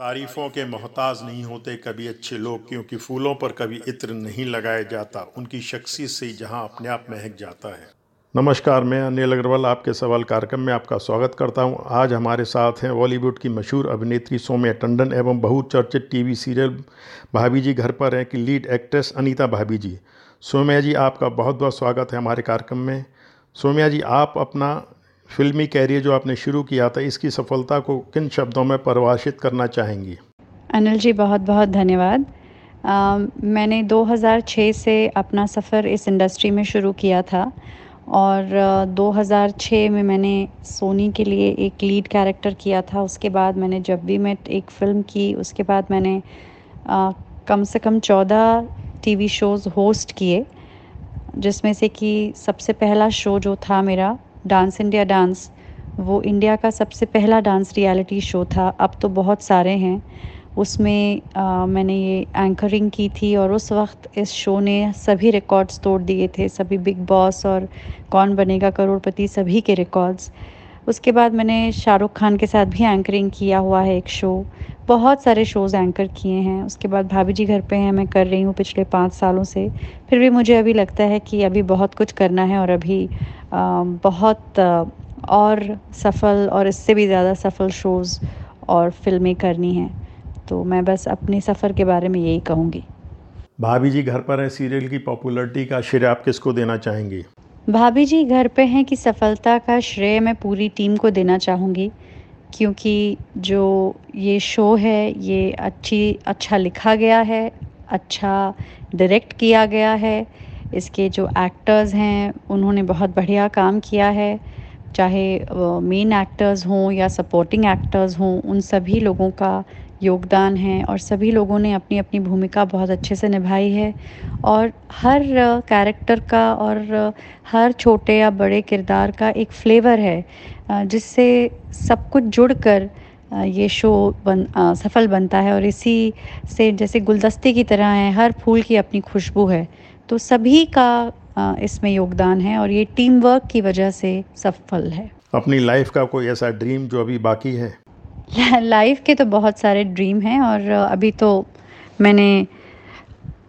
तारीफों के मोहताज नहीं होते कभी अच्छे लोग, क्योंकि फूलों पर कभी इत्र नहीं लगाया जाता। उनकी शख्सियत से ही जहाँ अपने आप महक जाता है। नमस्कार, मैं अनिल अग्रवाल आपके सवाल कार्यक्रम में आपका स्वागत करता हूँ। आज हमारे साथ हैं बॉलीवुड की मशहूर अभिनेत्री सोम्या टंडन एवं बहुचर्चित टीवी सीरियल भाभी जी घर पर हैं कि लीड एक्ट्रेस अनीता भाभी जी। सोम्या जी, आपका बहुत बहुत स्वागत है हमारे कार्यक्रम में। सोम्या जी, आप अपना फिल्मी कैरियर जो आपने शुरू किया था इसकी सफलता को किन शब्दों में परिभाषित करना चाहेंगी? अनिल जी बहुत बहुत धन्यवाद। मैंने 2006 से अपना सफ़र इस इंडस्ट्री में शुरू किया था और 2006 में मैंने सोनी के लिए एक लीड कैरेक्टर किया था। उसके बाद मैंने जब भी मैं एक फ़िल्म की उसके बाद मैंने आ, कम से कम चौदह टीवी शोज़ होस्ट किए जिसमें से कि सबसे पहला शो जो था मेरा डांस इंडिया डांस वो इंडिया का सबसे पहला डांस रियलिटी शो था। अब तो बहुत सारे हैं। उसमें आ, मैंने ये एंकरिंग की थी और उस वक्त इस शो ने सभी रिकॉर्ड्स तोड़ दिए थे। सभी बिग बॉस और कौन बनेगा करोड़पति सभी के रिकॉर्ड्स उसके बाद मैंने शाहरुख खान के साथ भी एंकरिंग किया हुआ है एक शो बहुत सारे शोज़ एंकर किए हैं। उसके बाद भाभी जी घर पे हैं मैं कर रही हूँ पिछले पाँच सालों से। फिर भी मुझे अभी लगता है कि अभी बहुत कुछ करना है और अभी आ, बहुत और सफल और इससे भी ज़्यादा सफल शोज़ और फ़िल्में करनी हैं। तो मैं बस अपने सफ़र के बारे में यही कहूँगी। भाभी जी घर पर है सीरियल की पॉपुलरिटी का श्रेय आप किसको देना चाहेंगी? भाभी जी, घर पे हैं कि सफलता का श्रेय मैं पूरी टीम को देना चाहूँगी, क्योंकि जो ये शो है, ये अच्छी अच्छा लिखा गया है अच्छा डायरेक्ट किया गया है, इसके जो एक्टर्स हैं, उन्होंने बहुत बढ़िया काम किया है, चाहे मेन एक्टर्स हों या सपोर्टिंग एक्टर्स हों, उन सभी लोगों का योगदान है और सभी लोगों ने अपनी अपनी भूमिका बहुत अच्छे से निभाई है। और हर कैरेक्टर का और हर छोटे या बड़े किरदार का एक फ्लेवर है जिससे सब कुछ जुड़कर ये शो बन आ, सफल बनता है। और इसी से जैसे गुलदस्ते की तरह है हर फूल की अपनी खुशबू है। तो सभी का इसमें योगदान है और ये टीम वर्क की वजह से सफल है। अपनी लाइफ का कोई ऐसा ड्रीम जो अभी बाकी है? लाइफ के तो बहुत सारे ड्रीम हैं और अभी तो मैंने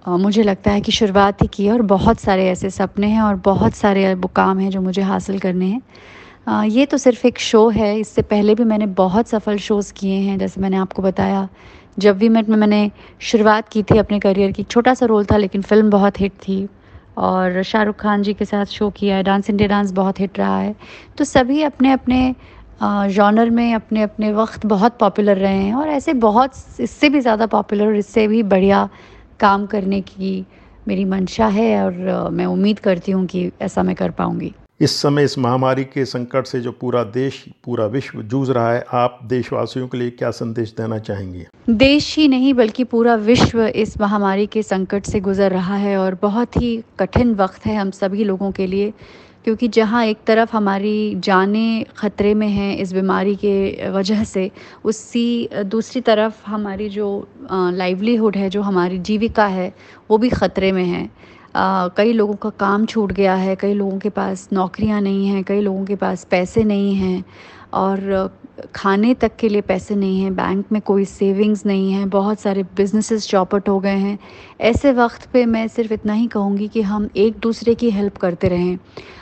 मुझे लगता है कि शुरुआत ही की है और बहुत सारे ऐसे सपने हैं और बहुत सारे मुकाम हैं जो मुझे हासिल करने हैं। ये तो सिर्फ़ एक शो है, इससे पहले भी मैंने बहुत सफल शोज़ किए हैं, जैसे मैंने आपको बताया, जब भी मैं मैंने शुरुआत की थी अपने करियर की, छोटा सा रोल था लेकिन फ़िल्म बहुत हिट थी और शाहरुख खान जी के साथ शो किया है, डांस इंडिया डांस बहुत हिट रहा है। तो सभी अपने अपने जॉनर में अपने अपने वक्त बहुत पॉपुलर रहे हैं और ऐसे बहुत, इससे भी ज़्यादा पॉपुलर और इससे भी बढ़िया काम करने की मेरी मंशा है और मैं उम्मीद करती हूँ कि ऐसा मैं कर पाऊँगी। इस समय इस महामारी के संकट से जो पूरा देश, पूरा विश्व जूझ रहा है, आप देशवासियों के लिए क्या संदेश देना चाहेंगे? देश ही नहीं, बल्कि पूरा विश्व इस महामारी के संकट से गुजर रहा है और बहुत ही कठिन वक्त है हम सभी लोगों के लिए, क्योंकि जहाँ एक तरफ़ हमारी जानें ख़तरे में हैं इस बीमारी के वजह से, उसी, दूसरी तरफ़ हमारी जो लाइवलीहुड है, जो हमारी जीविका है, वो भी ख़तरे में है। कई लोगों का काम छूट गया है, कई लोगों के पास नौकरियाँ नहीं हैं, कई लोगों के पास पैसे नहीं हैं। और, खाने तक के लिए पैसे नहीं हैं बैंक में कोई सेविंग्स नहीं है, बहुत सारे बिजनेसेस चौपट हो गए हैं। ऐसे वक्त पे मैं सिर्फ़ इतना ही कहूँगी कि हम एक दूसरे की हेल्प करते रहें।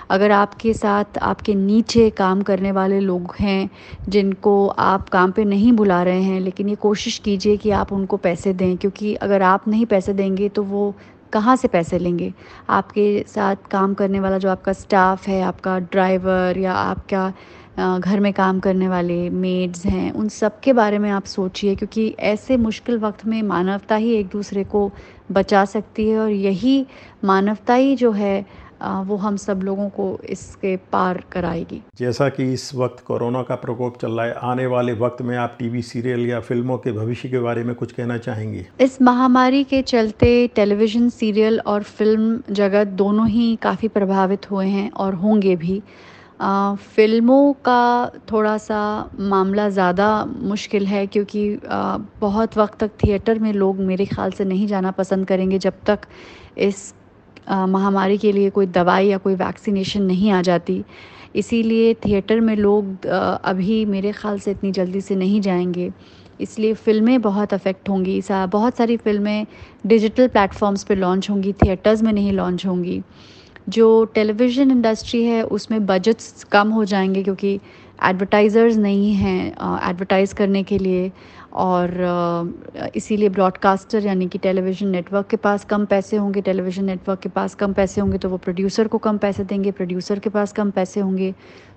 अगर आपके साथ, आपके नीचे काम करने वाले लोग हैं, जिनको आप काम पे नहीं बुला रहे हैं, लेकिन ये कोशिश कीजिए कि आप उनको पैसे दें, क्योंकि अगर आप नहीं पैसे देंगे तो वो कहाँ से पैसे लेंगे? आपके साथ काम करने वाला जो आपका स्टाफ है, आपका ड्राइवर या आपका घर में काम करने वाले मेड्स हैं उन सब के बारे में आप सोचिए क्योंकि ऐसे मुश्किल वक्त में मानवता ही एक दूसरे को बचा सकती है और यही मानवता ही जो है वो हम सब लोगों को इसके पार कराएगी। जैसा कि इस वक्त कोरोना का प्रकोप चल रहा है आने वाले वक्त में आप टीवी सीरियल या फ़िल्मों के भविष्य के बारे में कुछ कहना चाहेंगे? इस महामारी के चलते टेलीविज़न सीरियल और फ़िल्म जगत दोनों ही काफ़ी प्रभावित हुए हैं और होंगे भी। फ़िल्मों का थोड़ा सा मामला ज़्यादा मुश्किल है क्योंकि बहुत वक्त तक थिएटर में लोग मेरे ख्याल से नहीं जाना पसंद करेंगे जब तक इस महामारी के लिए कोई दवाई या कोई वैक्सीनेशन नहीं आ जाती। इसीलिए थिएटर में लोग अभी मेरे ख़्याल से इतनी जल्दी से नहीं जाएँगे। इसलिए फ़िल्में बहुत अफेक्ट होंगी। सा, बहुत सारी फ़िल्में डिजिटल प्लेटफॉर्म्स पे लॉन्च होंगी, थिएटर्स में नहीं लॉन्च होंगी। जो टेलीविज़न इंडस्ट्री है, उसमें बजट्स कम हो जाएँगे क्योंकि एडवर्टाइज़र्स नहीं हैं एडवर्टाइज़ करने के लिए और इसीलिए ब्रॉडकास्टर यानी कि टेलीविज़न नेटवर्क के पास कम पैसे होंगे टेलीविज़न नेटवर्क के पास कम पैसे होंगे तो वो प्रोड्यूसर को कम पैसे देंगे प्रोड्यूसर के पास कम पैसे होंगे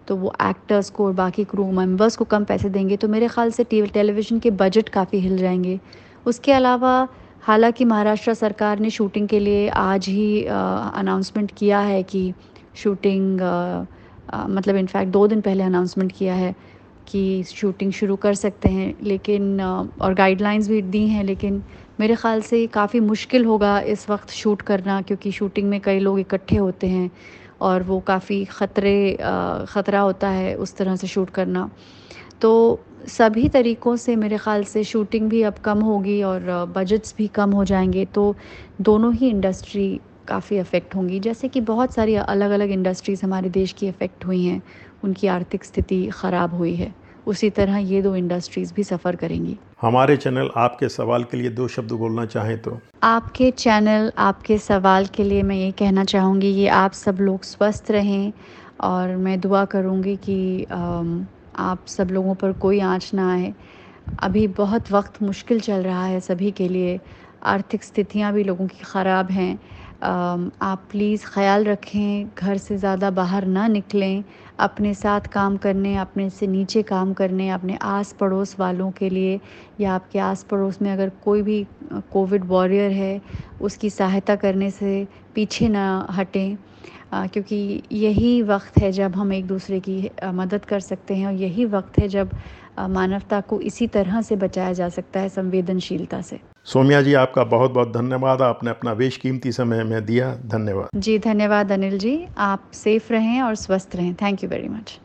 तो वो एक्टर्स को और बाकी क्रू मेंबर्स को कम पैसे देंगे तो मेरे ख्याल से टेलीविज़न के बजट काफ़ी हिल जाएँगे। उसके अलावा हालाँकि महाराष्ट्र सरकार ने शूटिंग के लिए आज ही अनाउंसमेंट किया है कि शूटिंग मतलब इनफैक्ट दो दिन पहले अनाउंसमेंट किया है कि शूटिंग शुरू कर सकते हैं। लेकिन और गाइडलाइंस भी दी हैं, लेकिन मेरे ख़्याल से काफ़ी मुश्किल होगा इस वक्त शूट करना क्योंकि शूटिंग में कई लोग इकट्ठे होते हैं और वो काफ़ी ख़तरे ख़तरा होता है उस तरह से शूट करना। तो सभी तरीक़ों से मेरे ख़्याल से शूटिंग भी अब कम होगी और बजट्स भी कम हो जाएँगे तो दोनों ही इंडस्ट्री काफ़ी अफेक्ट होंगी। जैसे कि बहुत सारी अलग अलग इंडस्ट्रीज़ हमारे देश की अफेक्ट हुई हैं उनकी आर्थिक स्थिति ख़राब हुई है उसी तरह ये दो इंडस्ट्रीज़ भी सफ़र करेंगी। हमारे चैनल आपके सवाल के लिए दो शब्द बोलना चाहें तो? आपके चैनल आपके सवाल के लिए मैं ये कहना चाहूँगी कि आप सब लोग स्वस्थ रहें और मैं दुआ करूँगी कि आप सब लोगों पर कोई आँच ना आए। अभी बहुत वक्त मुश्किल चल रहा है सभी के लिए। आर्थिक स्थितियाँ भी लोगों की ख़राब हैं। आप प्लीज़ ख्याल रखें, घर से ज़्यादा बाहर ना निकलें। अपने साथ काम करने, अपने से नीचे काम करने, अपने आस पड़ोस वालों के लिए या आपके आस पड़ोस में अगर कोई भी कोविड वॉरियर है, उसकी सहायता करने से पीछे ना हटें। क्योंकि यही वक्त है जब हम एक दूसरे की मदद कर सकते हैं और यही वक्त है जब मानवता को इसी तरह से बचाया जा सकता है संवेदनशीलता से। सोमिया जी आपका बहुत बहुत धन्यवाद। आपने अपना वेश कीमती समय में दिया। धन्यवाद। जी धन्यवाद अनिल जी। आप सेफ़ रहें और स्वस्थ रहें। Thank you very much